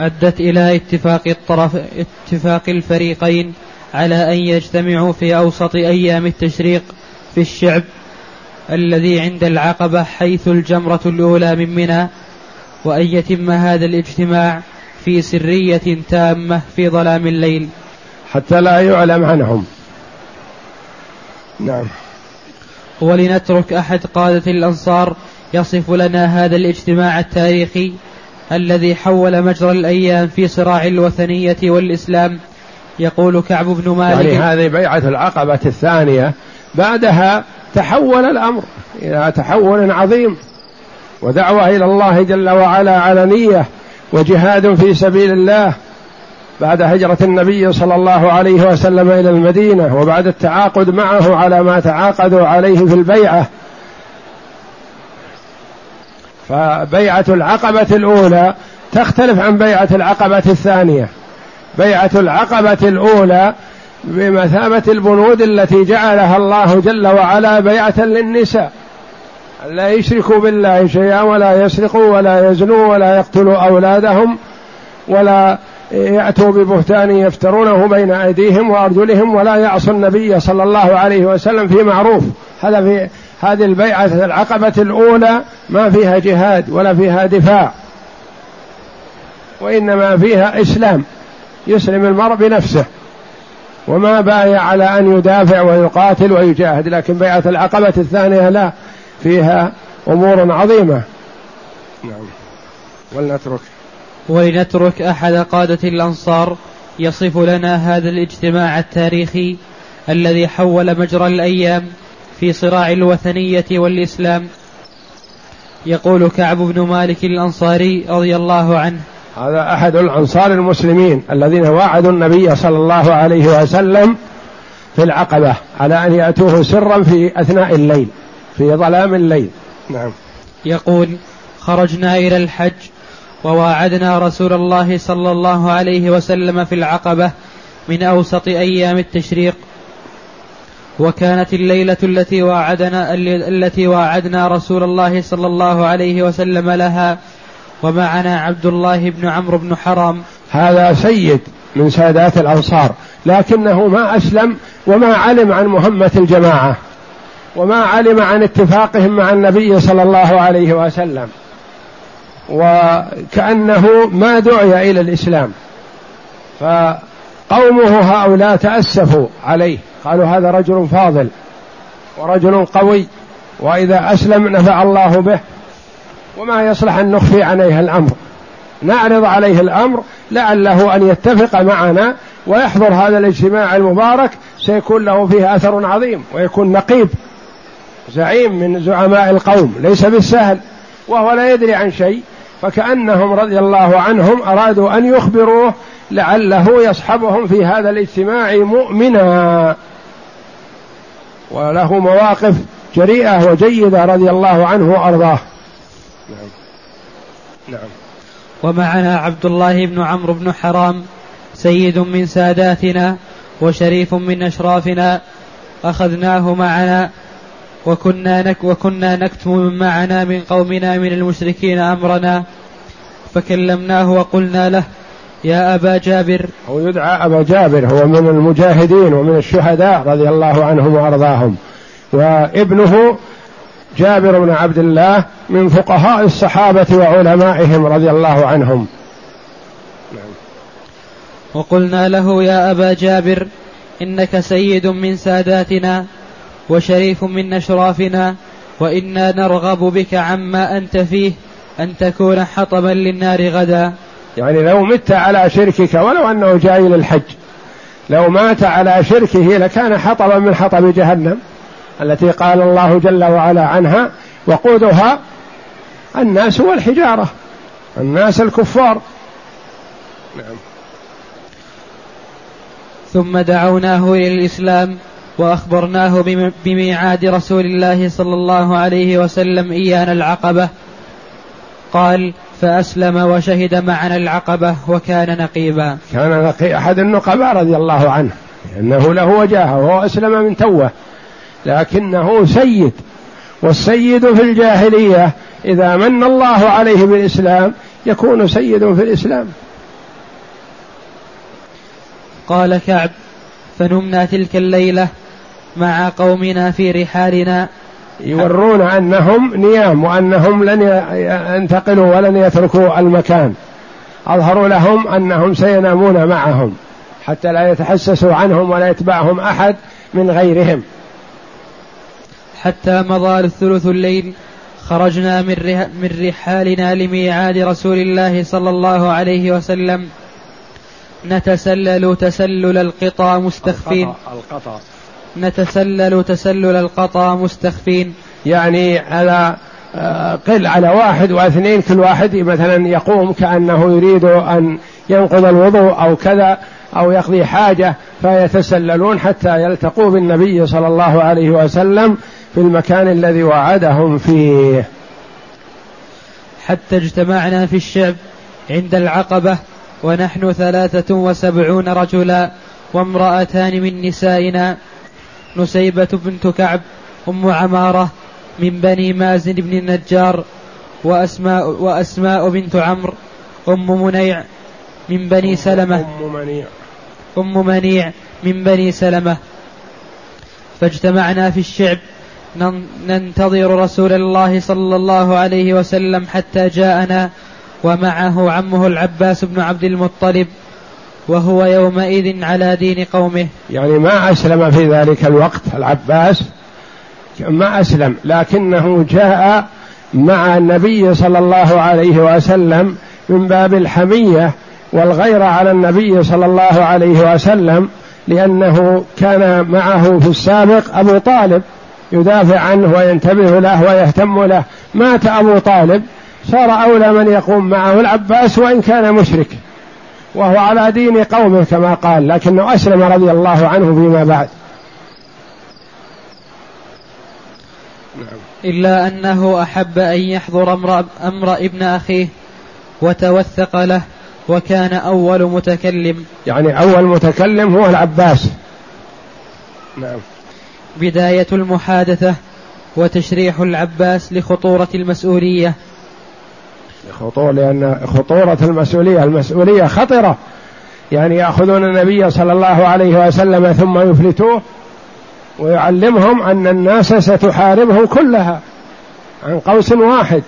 أدت إلى اتفاق الطرف اتفاق الفريقين على أن يجتمعوا في أوسط أيام التشريق في الشعب الذي عند العقبة حيث الجمرة الأولى من منى وأن يتم هذا الاجتماع في سرية تامة في ظلام الليل. حتى لا يعلم عنهم. نعم. ولنترك أحد قادة الأنصار يصف لنا هذا الاجتماع التاريخي الذي حول مجرى الأيام في صراع الوثنية والإسلام. يقول كعب بن مالك يعني هذه بيعة العقبة الثانية. بعدها تحول الأمر إلى تحول عظيم ودعوة إلى الله جل وعلا علنية وجهاد في سبيل الله. بعد هجرة النبي صلى الله عليه وسلم إلى المدينة وبعد التعاقد معه على ما تعاقدوا عليه في البيعة فبيعة العقبة الأولى تختلف عن بيعة العقبة الثانية. بيعة العقبة الأولى بمثابة البنود التي جعلها الله جل وعلا بيعة للنساء. لا يشركوا بالله شيئا ولا يسرقوا ولا يزنوا ولا يقتلوا أولادهم ولا يأتوا ببهتان يفترونه بين أيديهم وأرجلهم ولا يعصوا النبي صلى الله عليه وسلم في معروف. هذا في هذه البيعة العقبة الأولى ما فيها جهاد ولا فيها دفاع وإنما فيها إسلام يسلم المرء بنفسه وما بايع على أن يدافع ويقاتل ويجاهد لكن بيعة العقبة الثانية لا فيها أمور عظيمة. نعم. ولنترك. ولنترك أحد قادة الأنصار يصف لنا هذا الاجتماع التاريخي الذي حول مجرى الأيام في صراع الوثنية والإسلام. يقول كعب بن مالك الأنصاري رضي الله عنه. هذا أحد الأنصار المسلمين الذين وعدوا النبي صلى الله عليه وسلم في العقبة على أن يأتوه سرا في أثناء الليل في ظلام الليل. نعم. يقول خرجنا إلى الحج وواعدنا رسول الله صلى الله عليه وسلم في العقبة من أوسط أيام التشريق. وكانت الليلة التي واعدنا التي واعدنا رسول الله صلى الله عليه وسلم لها ومعنا عبد الله بن عمرو بن حرام. هذا سيد من سادات الأنصار لكنه ما أسلم وما علم عن مهمة الجماعة وما علم عن اتفاقهم مع النبي صلى الله عليه وسلم وكأنه ما دعي إلى الإسلام. فقومه هؤلاء تأسفوا عليه. قالوا هذا رجل فاضل ورجل قوي وإذا أسلم نفع الله به. وما يصلح أن نخفي عليه الأمر. نعرض عليه الأمر لعله أن يتفق معنا ويحضر هذا الاجتماع المبارك. سيكون له فيه أثر عظيم ويكون نقيب زعيم من زعماء القوم. ليس بالسهل وهو لا يدري عن شيء. فكأنهم رضي الله عنهم أرادوا أن يخبروه لعله يصحبهم في هذا الاجتماع مؤمنا. وله مواقف جريئة وجيدة رضي الله عنه وأرضاه. نعم. نعم ومعنا عبد الله بن عمرو بن حرام سيد من ساداتنا وشريف من أشرافنا. أخذناه معنا وكنا نك وكنا نكتم من معنا من قومنا من المشركين أمرنا فكلمناه وقلنا له يا أبا جابر. هو يدعى أبا جابر هو من المجاهدين ومن الشهداء رضي الله عنهم وأرضاهم. وابنه جابر بن عبد الله من فقهاء الصحابة وعلمائهم رضي الله عنهم. وقلنا له يا أبا جابر إنك سيد من ساداتنا وشريف من أشرافنا وإنا نرغب بك عما أنت فيه أن تكون حطبا للنار غدا. يعني لو مت على شركك ولو أنه جاي للحج لو مات على شركه لكان حطبا من حطب جهنم التي قال الله جل وعلا عنها وقودها الناس والحجارة الناس الكفار. نعم. ثم دعوناه إلى الإسلام وأخبرناه بميعاد رسول الله صلى الله عليه وسلم إيانا العقبة. قال فأسلم وشهد معنا العقبة وكان نقيبا. كان نقي أحد النقباء رضي الله عنه لأنه له وجاهة وهو أسلم من توه لكنه سيد والسيد في الجاهلية إذا من الله عليه بالإسلام يكون سيد في الإسلام. قال كعب فنمنا تلك الليلة مع قومنا في رحالنا يورون أنهم نيام وأنهم لن ينتقلوا ولن يتركوا المكان. أظهروا لهم أنهم سينامون معهم حتى لا يتحسسوا عنهم ولا يتبعهم أحد من غيرهم. حتى مضى الثلث الليل خرجنا من من رحالنا لميعاد رسول الله صلى الله عليه وسلم. نتسلل تسلل القطى مستخفين. القطى. نتسلل تسلل القطى مستخفين. يعني على آه، قل على واحد واثنين كل واحد مثلا يقوم كأنه يريد أن ينقض الوضوء أو كذا أو يقضي حاجة فيتسللون حتى يلتقوا بالنبي صلى الله عليه وسلم في المكان الذي وعدهم فيه. حتى اجتمعنا في الشعب عند العقبة ونحن ثلاثة وسبعون رجلا وامرأتان من نسائنا. نسيبة بنت كعب أم عمارة من بني مازن بن النجار وأسماء, وأسماء بنت عمرو أم منيع من بني سلمة. أم منيع. أم منيع من بني سلمة. فاجتمعنا في الشعب. ننتظر رسول الله صلى الله عليه وسلم حتى جاءنا ومعه عمه العباس بن عبد المطلب. وهو يومئذ على دين قومه. يعني ما أسلم في ذلك الوقت العباس. ما أسلم لكنه جاء مع النبي صلى الله عليه وسلم من باب الحمية والغيرة على النبي صلى الله عليه وسلم لأنه كان معه في السابق أبو طالب يدافع عنه وينتبه له ويهتم له. مات أبو طالب صار أولى من يقوم معه العباس وإن كان مشرك. وهو على دين قومه كما قال لكنه أسلم رضي الله عنه فيما بعد. إلا أنه أحب أن يحضر أمر, أمر ابن أخيه وتوثق له وكان أول متكلم. يعني أول متكلم هو العباس. نعم. بداية المحادثة وتشريح العباس لخطورة المسؤولية. خطورة لأن خطورة المسؤولية المسؤولية خطرة. يعني يأخذون النبي صلى الله عليه وسلم ثم يفلتوه ويعلمهم أن الناس ستحاربهم كلها عن قوس واحد.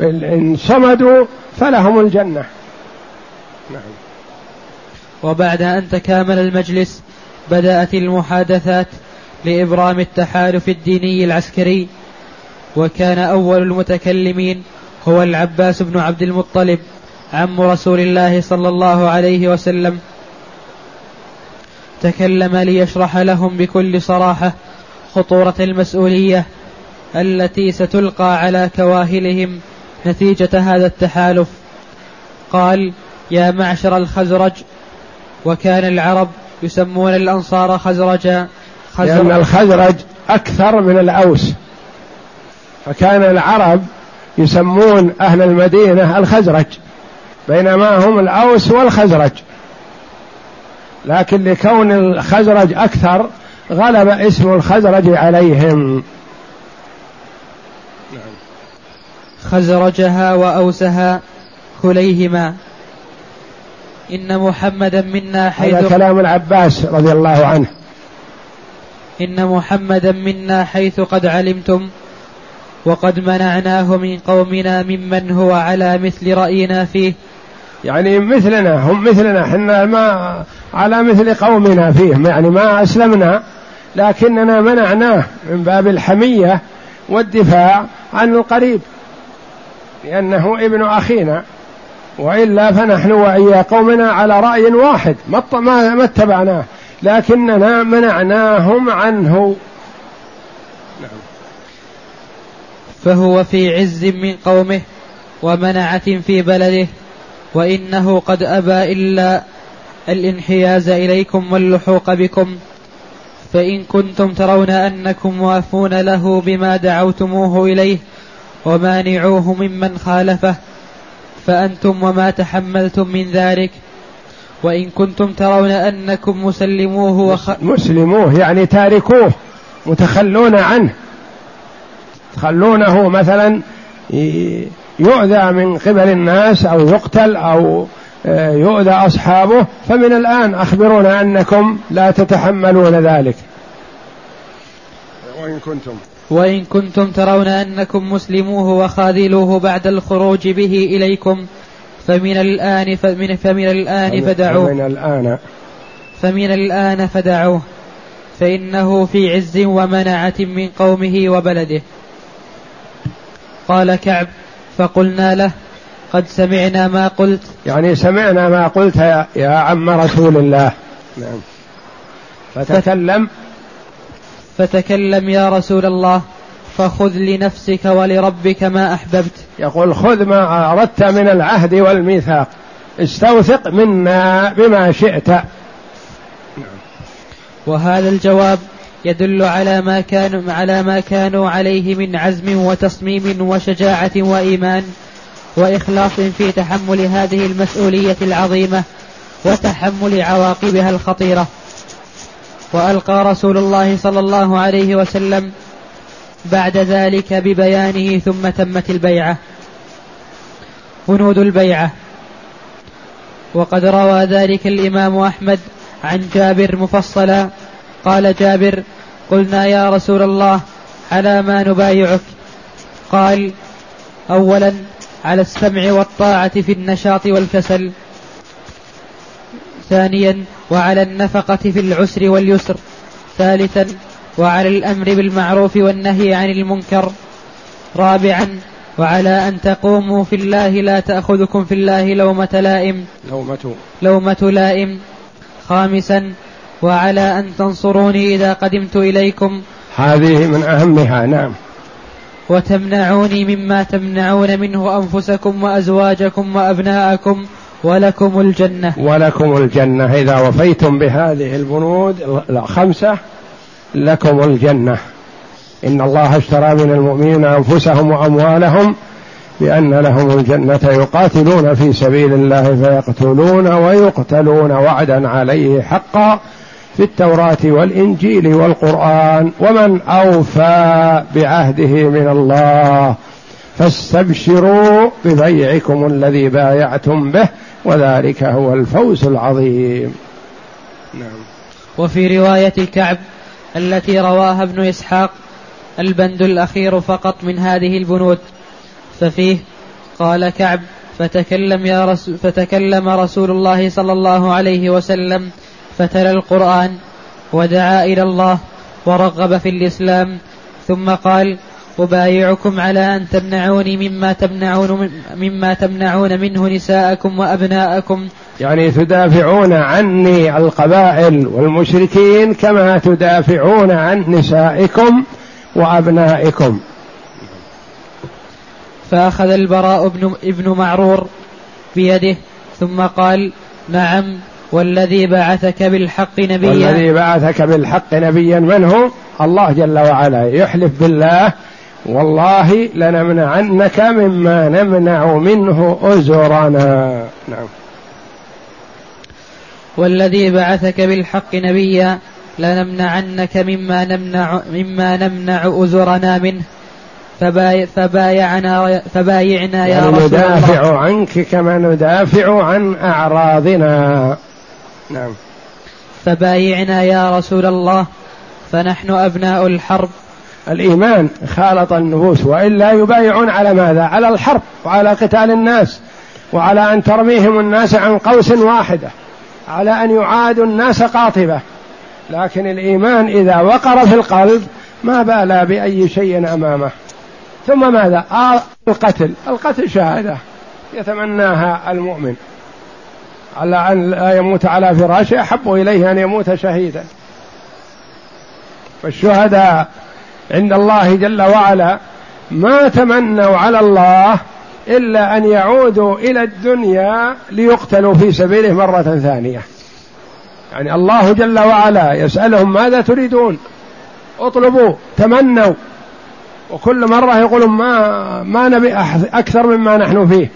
إن صمدوا فلهم الجنة. نعم. وبعد أن تكامل المجلس بدأت المحادثات لإبرام التحالف الديني العسكري وكان أول المتكلمين هو العباس بن عبد المطلب عم رسول الله صلى الله عليه وسلم. تكلم ليشرح لهم بكل صراحة خطورة المسؤولية التي ستلقى على كواهلهم نتيجة هذا التحالف. قال يا معشر الخزرج وكان العرب يسمون الأنصار خزرجا خزرج لأن الخزرج أكثر من الأوس فكان العرب يسمون أهل المدينة الخزرج بينما هم الأوس والخزرج. لكن لكون الخزرج أكثر غلب اسم الخزرج عليهم. خزرجها وأوسها كليهما. إن محمدا منا حيث هذا كلام العباس رضي الله عنه. إن محمدا منا حيث قد علمتم وقد منعناه من قومنا ممن هو على مثل رأينا فيه. يعني مثلنا هم مثلنا إحنا ما على مثل قومنا فيه. يعني ما أسلمنا لكننا منعناه من باب الحمية والدفاع عن القريب. لأنه ابن أخينا وإلا فنحن وإيا قومنا على رأي واحد ما اتبعناه. لكننا منعناهم عنه نعم. فهو في عز من قومه ومنعة في بلده وإنه قد أبى إلا الانحياز إليكم واللحوق بكم فإن كنتم ترون أنكم موافون له بما دعوتموه إليه ومانعوه ممن خالفه فأنتم وما تحملتم من ذلك وإن كنتم ترون أنكم مسلموه وخ... مسلموه يعني تاركوه متخلون عنه. تخلونه مثلا يؤذى من قبل الناس أو يقتل أو آه، يؤذى أصحابه فمن الآن أخبرونا أنكم لا تتحملون ذلك. وإن كنتم. وإن كنتم ترون أنكم مسلموه وخاذلوه بعد الخروج به إليكم فمن الآن فمن, فمن الآن فدعوه. فمن الآن. فمن الآن فدعوه فإنه في عز ومنعة من قومه وبلده. قال كعب فقلنا له قد سمعنا ما قلت. يعني سمعنا ما قلت يا, يا عم رسول الله. نعم. فتكلم. فتكلم يا رسول الله فخذ لنفسك ولربك ما أحببت. يقول خذ ما أردت من العهد والميثاق. استوثق منا بما شئت. وهذا الجواب يدل على ما كانوا على ما كانوا عليه من عزم وتصميم وشجاعة وإيمان وإخلاص في تحمل هذه المسؤولية العظيمة وتحمل عواقبها الخطيرة. وألقى رسول الله صلى الله عليه وسلم بعد ذلك ببيانه ثم تمت البيعة. بنود البيعة. وقد روى ذلك الإمام أحمد عن جابر مفصلا قال جابر قلنا يا رسول الله على ما نبايعك قال أولا على السمع والطاعة في النشاط والكسل ثانيا وعلى النفقة في العسر واليسر ثالثا وعلى الأمر بالمعروف والنهي عن المنكر رابعا وعلى أن تقوموا في الله لا تأخذكم في الله لومة لائم لومة. لومة لائم خامسا وعلى أن تنصروني إذا قدمت إليكم. هذه من أهمها نعم. وتمنعوني مما تمنعون منه أنفسكم وأزواجكم وأبناءكم ولكم الجنة. ولكم الجنة. إذا وفيتم بهذه البنود الخمسة لكم الجنة. إن الله اشترى من المؤمنين أنفسهم وأموالهم بأن لهم الجنة يقاتلون في سبيل الله فيقتلون ويقتلون وعدا عليه حقا. في التوراة والإنجيل والقرآن ومن أوفى بعهده من الله فاستبشروا ببيعكم الذي بايعتم به وذلك هو الفوز العظيم. نعم. وفي رواية كعب التي رواها ابن إسحاق البند الأخير فقط من هذه البنود ففيه قال كعب فتكلم يا رسول فتكلم رسول الله صلى الله عليه وسلم فتلا القرآن ودعا إلى الله ورغب في الإسلام ثم قال أبايعكم على أن تمنعوني مما تمنعون مما تمنعون منه نساءكم وأبناءكم. يعني تدافعون عني القبائل والمشركين كما تدافعون عن نسائكم وأبنائكم. فأخذ البراء ابن, ابن معرور بيده ثم قال نعم والذي بعثك بالحق نبيا. والذي بعثك بالحق نبيا. من هو؟ الله جل وعلا. يحلف بالله. والله لنمنعنك مما نمنع منه أزرنا. نعم. والذي بعثك بالحق نبيا لنمنعنك مما نمنع مما نمنع أزرنا منه. فباي فبايعنا فبايعنا يا يعني رسول ندافع الله. عنك كما ندافع عن أعراضنا. نعم. فبايعنا يا رسول الله فنحن أبناء الحرب. الإيمان خالط النفوس وإلا يبايعون على ماذا؟ على الحرب وعلى قتال الناس وعلى أن ترميهم الناس عن قوس واحدة على أن يعادوا الناس قاطبة. لكن الإيمان إذا وقر في القلب ما بالى بأي شيء أمامه. ثم ماذا؟ آه القتل. القتل شهادة يتمناها المؤمن. على أن لا يموت على فراشه أحب إليه أن يموت شهيدا. فالشهداء عند الله جل وعلا ما تمنوا على الله إلا أن يعودوا إلى الدنيا ليقتلوا في سبيله مرة ثانية. يعني الله جل وعلا يسألهم ماذا تريدون؟ اطلبوا تمنوا. وكل مرة يقولون ما ما نبي أكثر مما نحن فيه.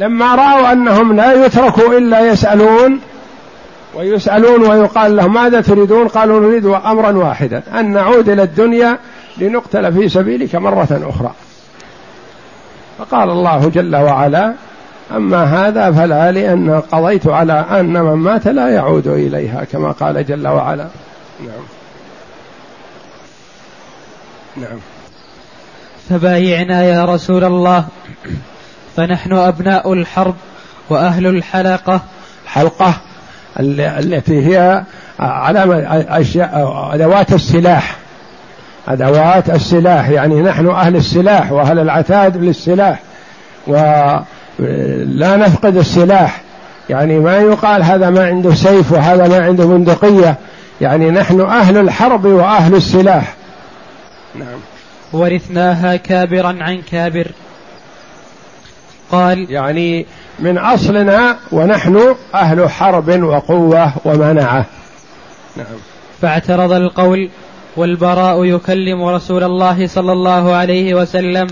لما رأوا أنهم لا يتركوا إلا يسألون ويسألون ويقال لهم ماذا تريدون؟ قالوا نريد أمرا واحدا أن نعود إلى الدنيا لنقتل في سبيلك مرة أخرى. فقال الله جل وعلا أما هذا فلا لأن قضيت على أن من مات لا يعود إليها كما قال جل وعلا. نعم. نعم. فبايعنا يا رسول الله. فنحن أبناء الحرب وأهل الحلقة. حلقة التي هي علامة أشياء أدوات السلاح. أدوات السلاح. يعني نحن أهل السلاح وأهل العتاد للسلاح. ولا نفقد السلاح. يعني ما يقال هذا ما عنده سيف وهذا ما عنده بندقية يعني نحن أهل الحرب وأهل السلاح. نعم ورثناها كابرا عن كابر. قال يعني من أصلنا ونحن أهل حرب وقوة ومنعة. نعم. فاعترض القول والبراء يكلم رسول الله صلى الله عليه وسلم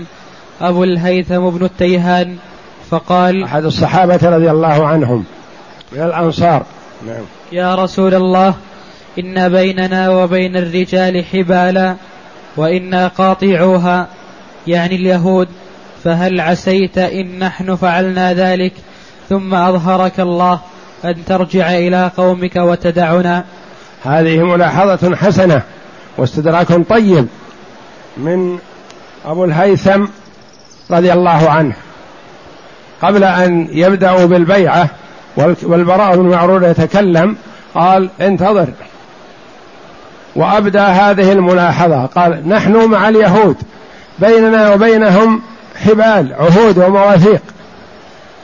أبو الهيثم بن التيهان فقال أحد الصحابة رضي الله عنهم من الأنصار. نعم. يا رسول الله إن بيننا وبين الرجال حبالا وإنا قاطعوها يعني اليهود. فهل عسيت إن نحن فعلنا ذلك؟ ثم أظهرك الله أن ترجع إلى قومك وتدعنا. هذه ملاحظة حسنة واستدراك طيب من أبو الهيثم رضي الله عنه. قبل أن يبدأوا بالبيعة والبراء بن معرور يتكلم قال انتظر. وأبدى هذه الملاحظة. قال نحن مع اليهود بيننا وبينهم حبال عهود ومواثيق.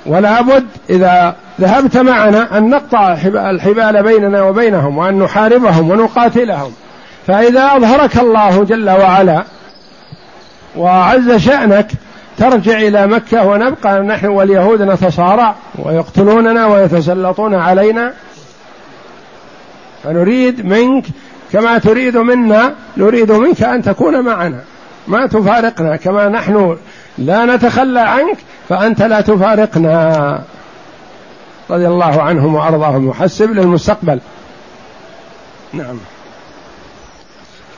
ولا بد إذا ذهبت معنا أن نقطع الحبال بيننا وبينهم وأن نحاربهم ونقاتلهم. فإذا أظهرك الله جل وعلا وعز شأنك ترجع إلى مكة ونبقى نحن واليهود نتصارع ويقتلوننا ويتسلطون علينا. فنريد منك كما تريد منا نريد منك أن تكون معنا. ما تفارقنا كما نحن لا نتخلى عنك فأنت لا تفارقنا. رضي الله عنهم وأرضاهم. محسب للمستقبل. نعم.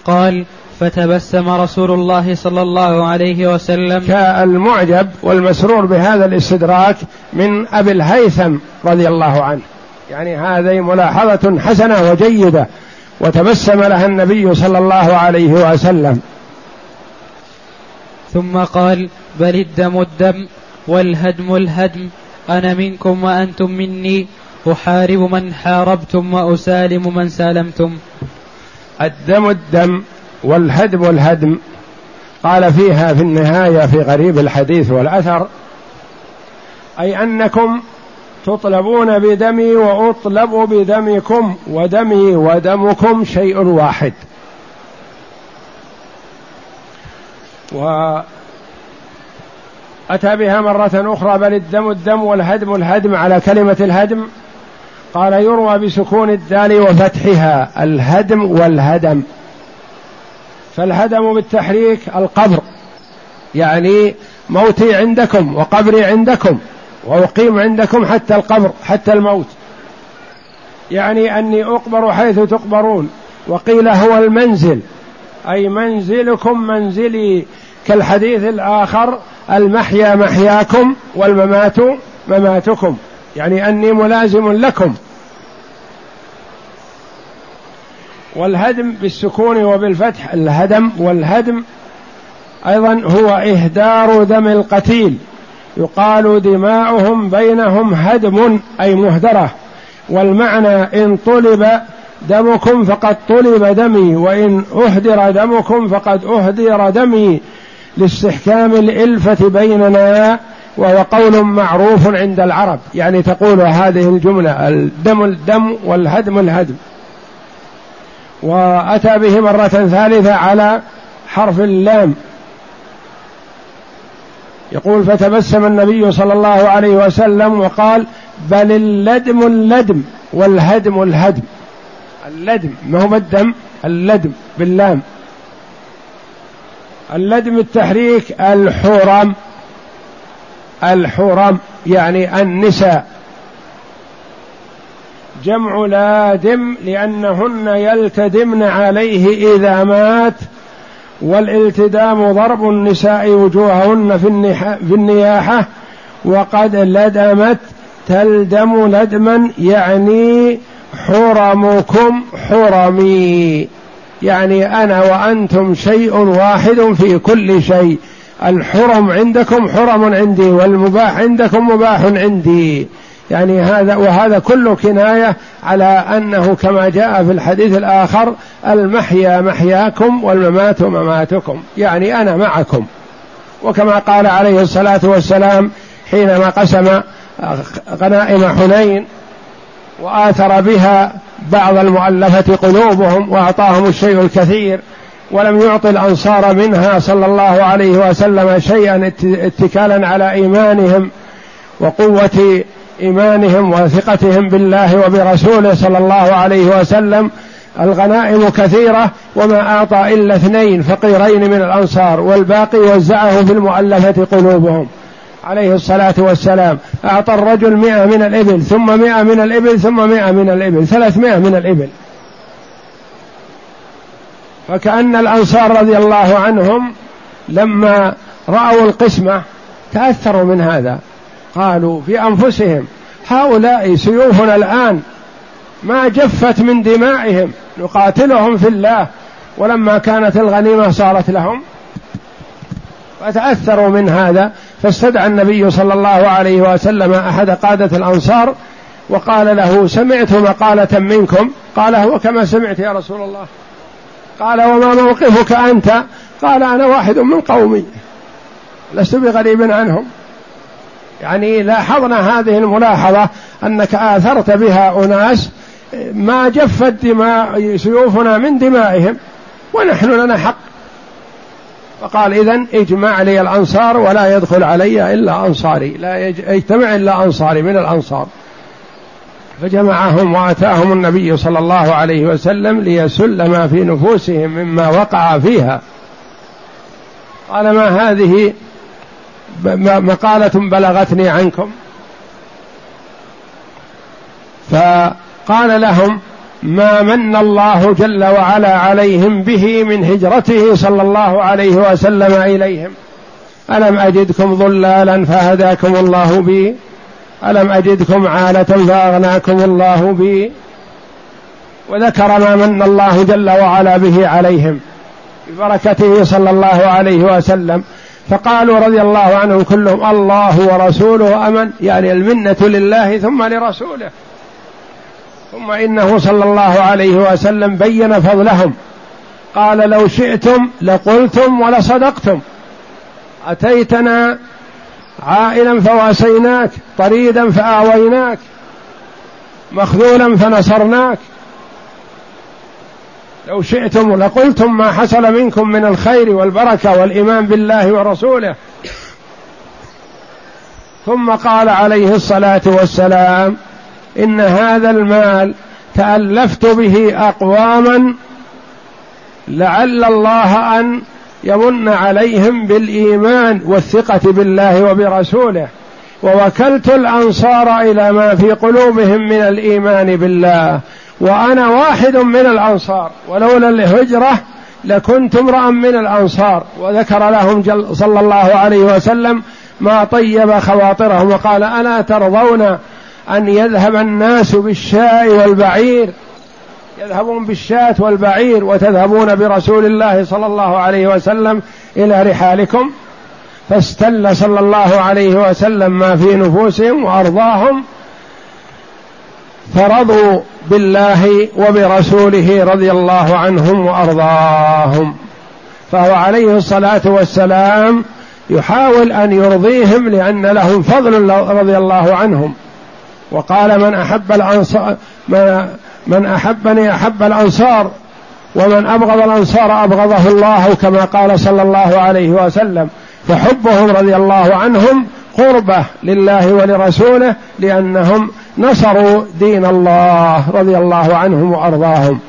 قال فتبسم رسول الله صلى الله عليه وسلم. كالمعجب والمسرور بهذا الاستدراك من أبي الهيثم رضي الله عنه. يعني هذه ملاحظة حسنة وجيدة. وتبسم لها النبي صلى الله عليه وسلم. ثم قال بل الدم الدم والهدم الهدم. أنا منكم وأنتم مني. أحارب من حاربتم وأسالم من سالمتم. الدم الدم والهدم الهدم. قال فيها في النهاية في غريب الحديث والأثر. أي أنكم تطلبون بدمي وأطلب بدمكم ودمي ودمكم شيء واحد. وأتى بها مرة أخرى بل الدم الدم والهدم الهدم على كلمة الهدم. قال يروى بسكون الدال وفتحها الهدم والهدم. فالهدم بالتحريك القبر. يعني موتي عندكم وقبري عندكم وأقيم عندكم حتى القبر حتى الموت. يعني أني أقبر حيث تقبرون. وقيل هو المنزل. أي منزلكم منزلي. كالحديث الآخر المحيا محياكم والممات مماتكم. يعني أني ملازم لكم. والهدم بالسكون وبالفتح الهدم والهدم أيضا هو إهدار دم القتيل. يقال دماؤهم بينهم هدم أي مهدرة. والمعنى إن طلب دمكم فقد طلب دمي وإن أهدر دمكم فقد أهدر دمي. لاستحكام الإلفة بيننا وهو قول معروف عند العرب. يعني تقول هذه الجملة الدم الدم والهدم الهدم. وأتى به مرة ثالثة على حرف اللام. يقول فتبسم النبي صلى الله عليه وسلم وقال بل اللدم اللدم والهدم الهدم. اللدم ما هو الدم؟ اللدم باللام. اللدم التحريك الحرم. الحرم يعني النساء. جمع لادم لأنهن يلتدمن عليه إذا مات والالتدام ضرب النساء وجوههن في النياحة وقد لدمت تلدم لدما يعني حرمكم حرمي. يعني أنا وأنتم شيء واحد في كل شيء. الحرم عندكم حرم عندي والمباح عندكم مباح عندي. يعني هذا وهذا كله كناية على أنه كما جاء في الحديث الآخر المحيا محياكم والممات مماتكم. يعني أنا معكم. وكما قال عليه الصلاة والسلام حينما قسم غنائم حنين وآثر بها بعض المؤلفة قلوبهم وأعطاهم الشيء الكثير ولم يعطي الأنصار منها صلى الله عليه وسلم شيئا اتكالا على إيمانهم وقوة إيمانهم وثقتهم بالله وبرسوله صلى الله عليه وسلم. الغنائم كثيرة وما أعطى إلا اثنين فقيرين من الأنصار والباقي وزعه في المؤلفة قلوبهم. عليه الصلاة والسلام. أعطى الرجل مئة من الإبل ثم مئة من الإبل ثم مئة من الإبل ثلاثمائة من الإبل. فكأن الأنصار رضي الله عنهم لما رأوا القسمة تأثروا من هذا. قالوا في أنفسهم هؤلاء سيوفنا الآن ما جفت من دمائهم نقاتلهم في الله. ولما كانت الغنيمة صارت لهم فتأثروا من هذا. فاستدعى النبي صلى الله عليه وسلم أحد قادة الأنصار وقال له سمعت مقالة منكم. قال هو كما سمعت يا رسول الله. قال وما موقفك أنت؟ قال أنا واحد من قومي. لست بغريب عنهم. يعني لاحظنا هذه الملاحظة أنك آثرت بها أناس ما جفت دماء سيوفنا من دمائهم ونحن لنا حق. فقال إذا اجمع لي الأنصار ولا يدخل علي إلا أنصاري. لا يجتمع إلا أنصاري من الأنصار. فجمعهم وآتاهم النبي صلى الله عليه وسلم ليسل ما في نفوسهم مما وقع فيها. قال ما هذه مقالة بلغتني عنكم. فقال لهم ما من الله جل وعلا عليهم به من هجرته صلى الله عليه وسلم إليهم. ألم أجدكم ضلالا فهداكم الله بي. ألم أجدكم عالة فأغناكم الله بي. وذكر ما من الله جل وعلا به عليهم ببركته صلى الله عليه وسلم. فقالوا رضي الله عنهم كلهم الله ورسوله أمن. يعني المنة لله ثم لرسوله. ثم إنه صلى الله عليه وسلم بين فضلهم. قال لو شئتم لقلتم ولصدقتم. أتيتنا عائلا فواسيناك طريدا فآويناك مخذولا فنصرناك. لو شئتم لقلتم ما حصل منكم من الخير والبركة والإيمان بالله ورسوله. ثم قال عليه الصلاة والسلام إن هذا المال تألفت به أقواما لعل الله أن يمن عليهم بالإيمان والثقة بالله وبرسوله. ووكلت الأنصار إلى ما في قلوبهم من الإيمان بالله. وأنا واحد من الأنصار. ولولا الهجرة لكنت امرأ من الأنصار. وذكر لهم صلى الله عليه وسلم ما طيب خواطرهم. وقال ألا ترضون أن يذهب الناس بالشاء والبعير. يذهبون بالشاة والبعير وتذهبون برسول الله صلى الله عليه وسلم إلى رحالكم. فاستل صلى الله عليه وسلم ما في نفوسهم وأرضاهم. فرضوا بالله وبرسوله رضي الله عنهم وأرضاهم. فهو عليه الصلاة والسلام يحاول أن يرضيهم لأن لهم فضل رضي الله عنهم. وقال من أحب الأنصار من, أحبني أحب الأنصار ومن أبغض الأنصار أبغضه الله كما قال صلى الله عليه وسلم. فحبهم رضي الله عنهم قربة لله ولرسوله لأنهم نصروا دين الله رضي الله عنهم وأرضاهم.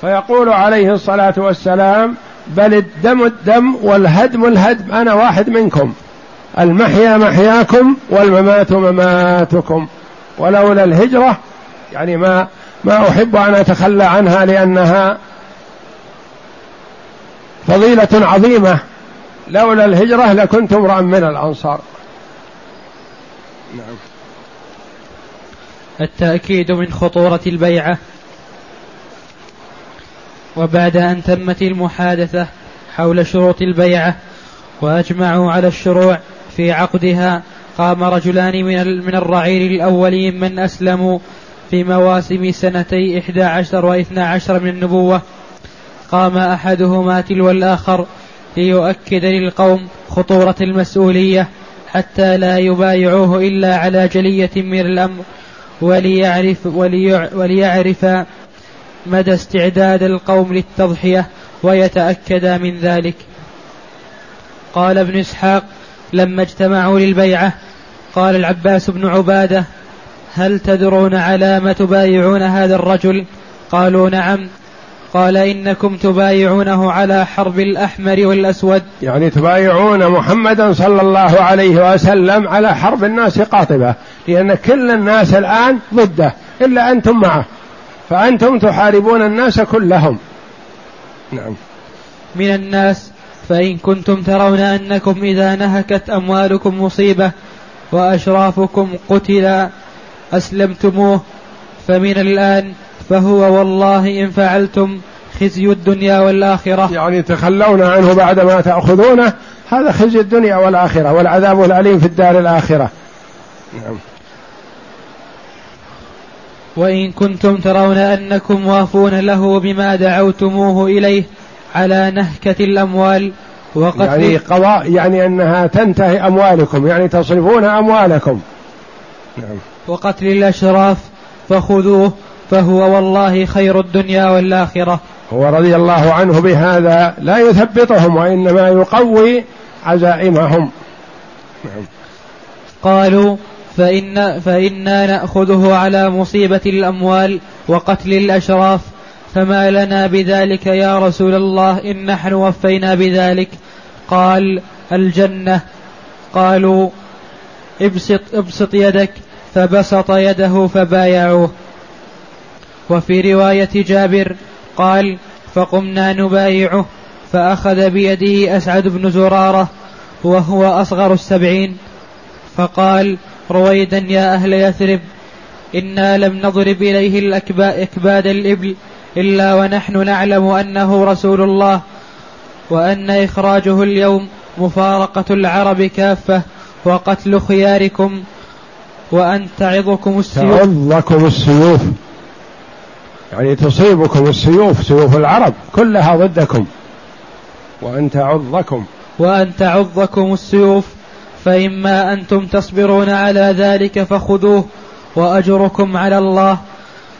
فيقول عليه الصلاة والسلام بل الدم الدم والهدم الهدم أنا واحد منكم. المحيا محياكم والممات مماتكم. ولولا الهجرة يعني ما ما أحب أن أتخلى عنها لأنها فضيلة عظيمة. لولا الهجرة لكنت امرأ من الأنصار. نعم. التأكيد من خطورة البيعة. وبعد أن تمت المحادثة حول شروط البيعة وأجمعوا على الشروع. في عقدها قام رجلان من من الرعيل الأولين من أسلموا في مواسم سنتي إحدى عشر وإثنى عشر من النبوة. قام أحدهما تلو الآخر ليؤكد للقوم خطورة المسؤولية حتى لا يبايعوه إلا على جلية من الأمر وليعرف, وليعرف مدى استعداد القوم للتضحية ويتأكد من ذلك. قال ابن إسحاق لما اجتمعوا للبيعة قال العباس بن عبادة هل تدرون على ما تبايعون هذا الرجل؟ قالوا نعم. قال إنكم تبايعونه على حرب الأحمر والأسود. يعني تبايعون محمدا صلى الله عليه وسلم على حرب الناس قاطبة لأن كل الناس الآن ضده إلا أنتم معه. فأنتم تحاربون الناس كلهم. نعم. من الناس فإن كنتم ترون أنكم إذا نهكت أموالكم مصيبة وأشرافكم قتل أسلمتموه فمن الآن فهو والله إن فعلتم خزي الدنيا والآخرة. يعني تخلون عنه بعدما تأخذونه هذا خزي الدنيا والآخرة والعذاب الأليم في الدار الآخرة. نعم. وإن كنتم ترون أنكم وافون له بما دعوتموه إليه على نهكة الأموال وقتل يعني قضاء يعني أنها تنتهي أموالكم يعني تصرفون أموالكم. نعم. وقتل الأشراف فخذوه فهو والله خير الدنيا والآخرة. هو رضي الله عنه بهذا لا يثبطهم وإنما يقوي عزائمهم. نعم. قالوا فإن فإنا نأخذه على مصيبة الأموال وقتل الأشراف فما لنا بذلك يا رسول الله إن نحن وفينا بذلك. قال الجنة. قالوا ابسط ابسط يدك. فبسط يده فبايعوه. وفي رواية جابر قال فقمنا نبايعه فأخذ بيده أسعد بن زرارة وهو أصغر السبعين. فقال رويدا يا أهل يثرب إنا لم نضرب إليه الأكباد الإبل. إلا ونحن نعلم أنه رسول الله وأن إخراجه اليوم مفارقة العرب كافة وقتل خياركم وأن تعظكم السيوف. تعظكم السيوف. يعني تصيبكم السيوف سيوف العرب كلها ضدكم. وأن تعظكم. وأن تعظكم السيوف فإما أنتم تصبرون على ذلك فخذوه وأجركم على الله.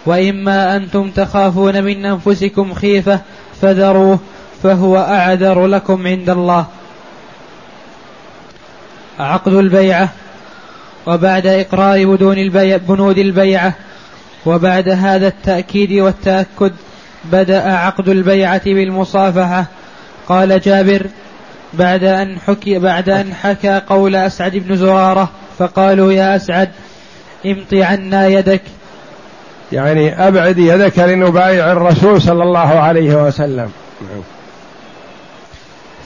وإما أنتم تخافون من أنفسكم خيفة فذروه فهو أعذر لكم عند الله. عقد البيعة وبعد إقرار بدون البيع بنود البيعة وبعد هذا التأكيد والتأكد بدأ عقد البيعة بالمصافحة. قال جابر بعد أن حكي بعد أن حكى قول أسعد بن زرارة فقالوا يا أسعد امط عنا يدك. يعني أبعد يدك لنبايع الرسول صلى الله عليه وسلم.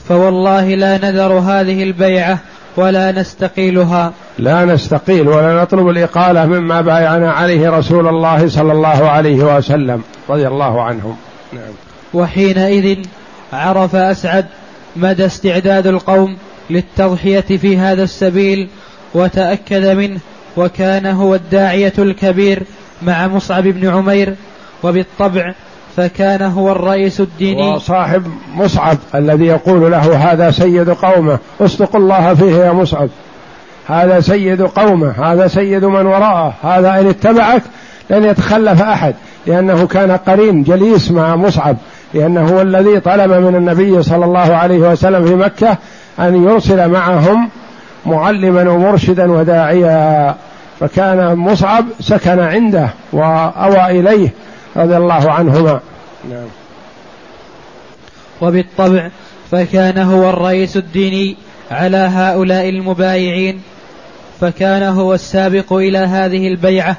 فوالله لا نذر هذه البيعة ولا نستقيلها. لا نستقيل ولا نطلب الإقالة مما بايعنا عليه رسول الله صلى الله عليه وسلم رضي الله عنهم. نعم. وحينئذ عرف أسعد مدى استعداد القوم للتضحية في هذا السبيل وتأكد منه وكان هو الداعية الكبير مع مصعب بن عمير وبالطبع فكان هو الرئيس الديني. وصاحب مصعب الذي يقول له هذا سيد قومه اصدق الله فيه يا مصعب. هذا سيد قومه هذا سيد من وراءه هذا إن اتبعك لن يتخلف أحد. لأنه كان قرين جليس مع مصعب لأنه هو الذي طلب من النبي صلى الله عليه وسلم في مكة أن يرسل معهم معلما ومرشدا وداعيا. فكان مصعب سكن عنده وأوى إليه رضي الله عنهما. نعم. وبالطبع فكان هو الرئيس الديني على هؤلاء المبايعين فكان هو السابق إلى هذه البيعة.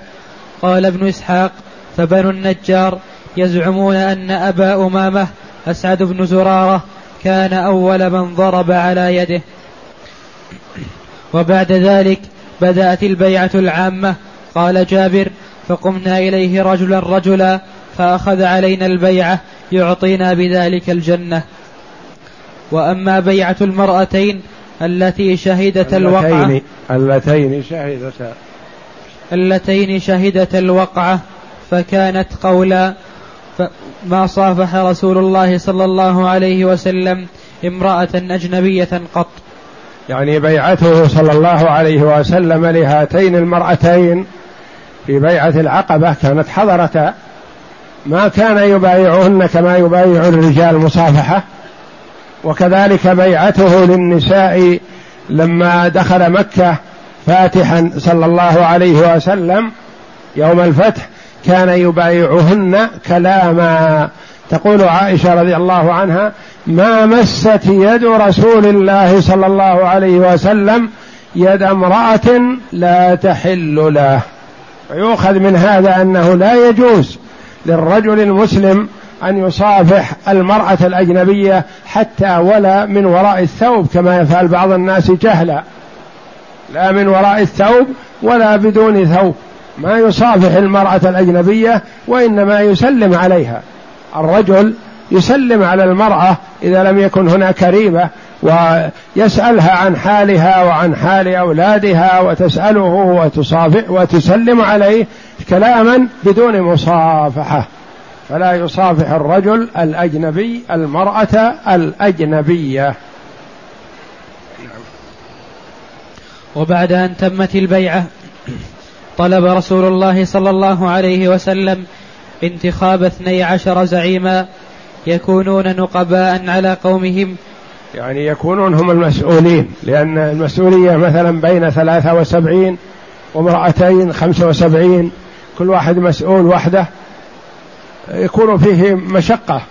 قال ابن إسحاق فبنو النجار يزعمون أن أبا أمامة أسعد بن زرارة كان أول من ضرب على يده. وبعد ذلك بدأت البيعة العامة. قال جابر فقمنا إليه رجلا رجلا فأخذ علينا البيعة يعطينا بذلك الجنة. وأما بيعة المرأتين التي شهدت الوقعة اللتين شهدتا. اللتين شهدت الوقعة فكانت قولا ما صافح رسول الله صلى الله عليه وسلم امرأة أجنبية قط. يعني بيعته صلى الله عليه وسلم لهاتين المرأتين في بيعة العقبة كانت حضرتا ما كان يبايعهن كما يبايع الرجال مصافحة. وكذلك بيعته للنساء لما دخل مكة فاتحا صلى الله عليه وسلم يوم الفتح كان يبايعهن كلاما. تقول عائشة رضي الله عنها ما مست يد رسول الله صلى الله عليه وسلم يد امرأة لا تحل له. فيؤخذ من هذا أنه لا يجوز للرجل المسلم أن يصافح المرأة الأجنبية حتى ولا من وراء الثوب كما يفعل بعض الناس جهلا. لا من وراء الثوب ولا بدون ثوب. ما يصافح المرأة الأجنبية وإنما يسلم عليها. الرجل يسلم على المرأة إذا لم يكن هناك ريبة ويسألها عن حالها وعن حال أولادها وتسأله وتصافح وتسلم عليه كلاما بدون مصافحة. فلا يصافح الرجل الأجنبي المرأة الأجنبية. وبعد أن تمت البيعة طلب رسول الله صلى الله عليه وسلم انتخاب اثني عشر زعيما يكونون نقباء على قومهم. يعني يكونون هم المسؤولين لأن المسؤولية مثلا بين ثلاثة وسبعين وامرأتين خمسة وسبعين كل واحد مسؤول وحده يكون فيه مشقة.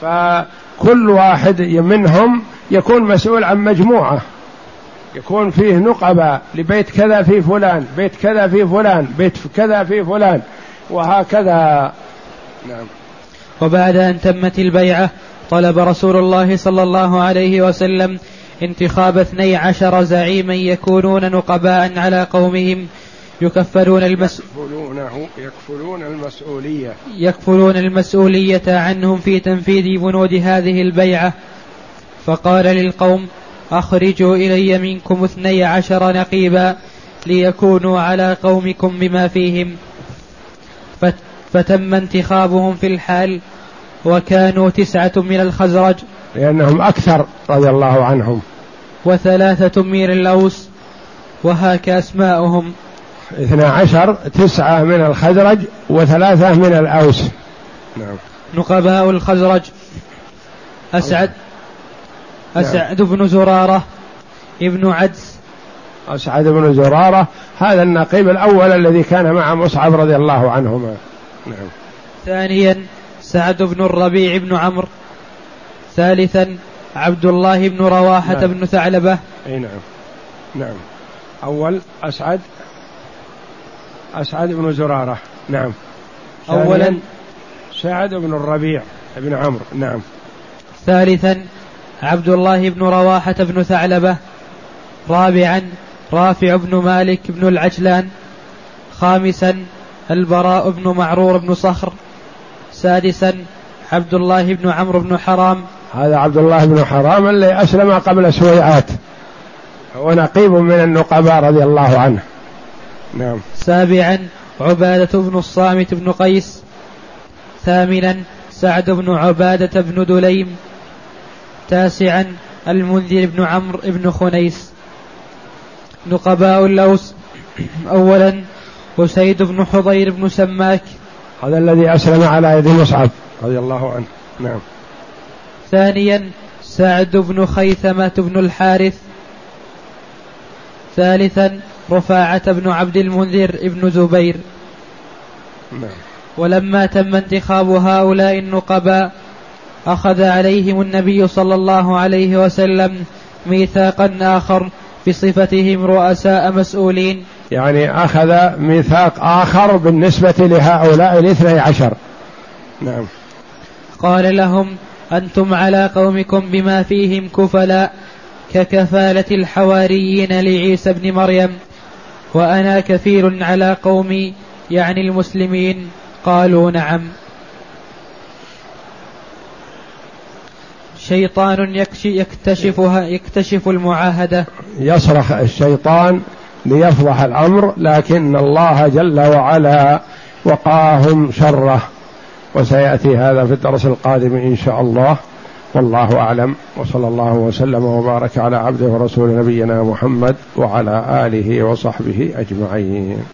فكل واحد منهم يكون مسؤول عن مجموعة. يكون فيه نقبة لبيت كذا في فلان بيت كذا في فلان بيت كذا في فلان. وهكذا. نعم. وبعد أن تمت البيعة طلب رسول الله صلى الله عليه وسلم انتخاب اثني عشر زعيما يكونون نقباء على قومهم يكفلون المس... يكفلونه يكفلون المسؤولية. يكفلون المسؤولية عنهم في تنفيذ بنود هذه البيعة. فقال للقوم أخرجوا إلي منكم اثني عشر نقيبا ليكونوا على قومكم بما فيهم. فتم انتخابهم في الحال وكانوا تسعة من الخزرج لأنهم أكثر رضي الله عنهم. وثلاثة من الأوس وهاك أسماؤهم. اثنا عشر تسعة من الخزرج وثلاثة من الأوس. نعم. نقباء الخزرج. أسعد أسعد بن زرارة ابن عدس. أسعد بن زرارة هذا النقيب الأول الذي كان مع مصعب رضي الله عنهما. نعم. ثانيا سعد بن الربيع بن عمرو. ثالثا عبد الله بن رواحة نعم. بن ثعلبة. أي نعم. نعم. أول أسعد. أسعد بن زرارة. نعم. أولا سعد بن الربيع بن عمرو. نعم. ثالثا عبد الله بن رواحة بن ثعلبة. رابعا رافع بن مالك بن العجلان خامسا البراء بن معرور بن صخر سادسا عبد الله بن عمرو بن حرام. هذا عبد الله بن حرام اللي أسلم قبل سويعات. هو نقيب من النقباء رضي الله عنه. نعم. سابعا عبادة بن الصامت بن قيس. ثامنا سعد بن عبادة بن دليم. تاسعا المنذر بن عمرو بن خنيس. نقباء الأوس أولا وسيد بن حضير بن سماك. هذا الذي أسلم على يد مصعب رضي الله عنه. نعم. ثانيا سعد بن خيثمة بن الحارث. ثالثا رفاعة بن عبد المنذر بن زبير. نعم. ولما تم انتخاب هؤلاء النقباء أخذ عليهم النبي صلى الله عليه وسلم ميثاقا آخر بصفتهم رؤساء مسؤولين. يعني أخذ ميثاق آخر بالنسبة لهؤلاء الاثني عشر. نعم. قال لهم أنتم على قومكم بما فيهم كفلاء ككفالة الحواريين لعيسى بن مريم. وأنا كفيل على قومي يعني المسلمين. قالوا نعم. شيطان يكتشفها يكتشف المعاهدة. يصرخ الشيطان ليفضح الأمر لكن الله جل وعلا وقاهم شره. وسيأتي هذا في الدرس القادم إن شاء الله. والله أعلم. وصلى الله وسلم وبارك على عبده ورسول نبينا محمد وعلى آله وصحبه أجمعين.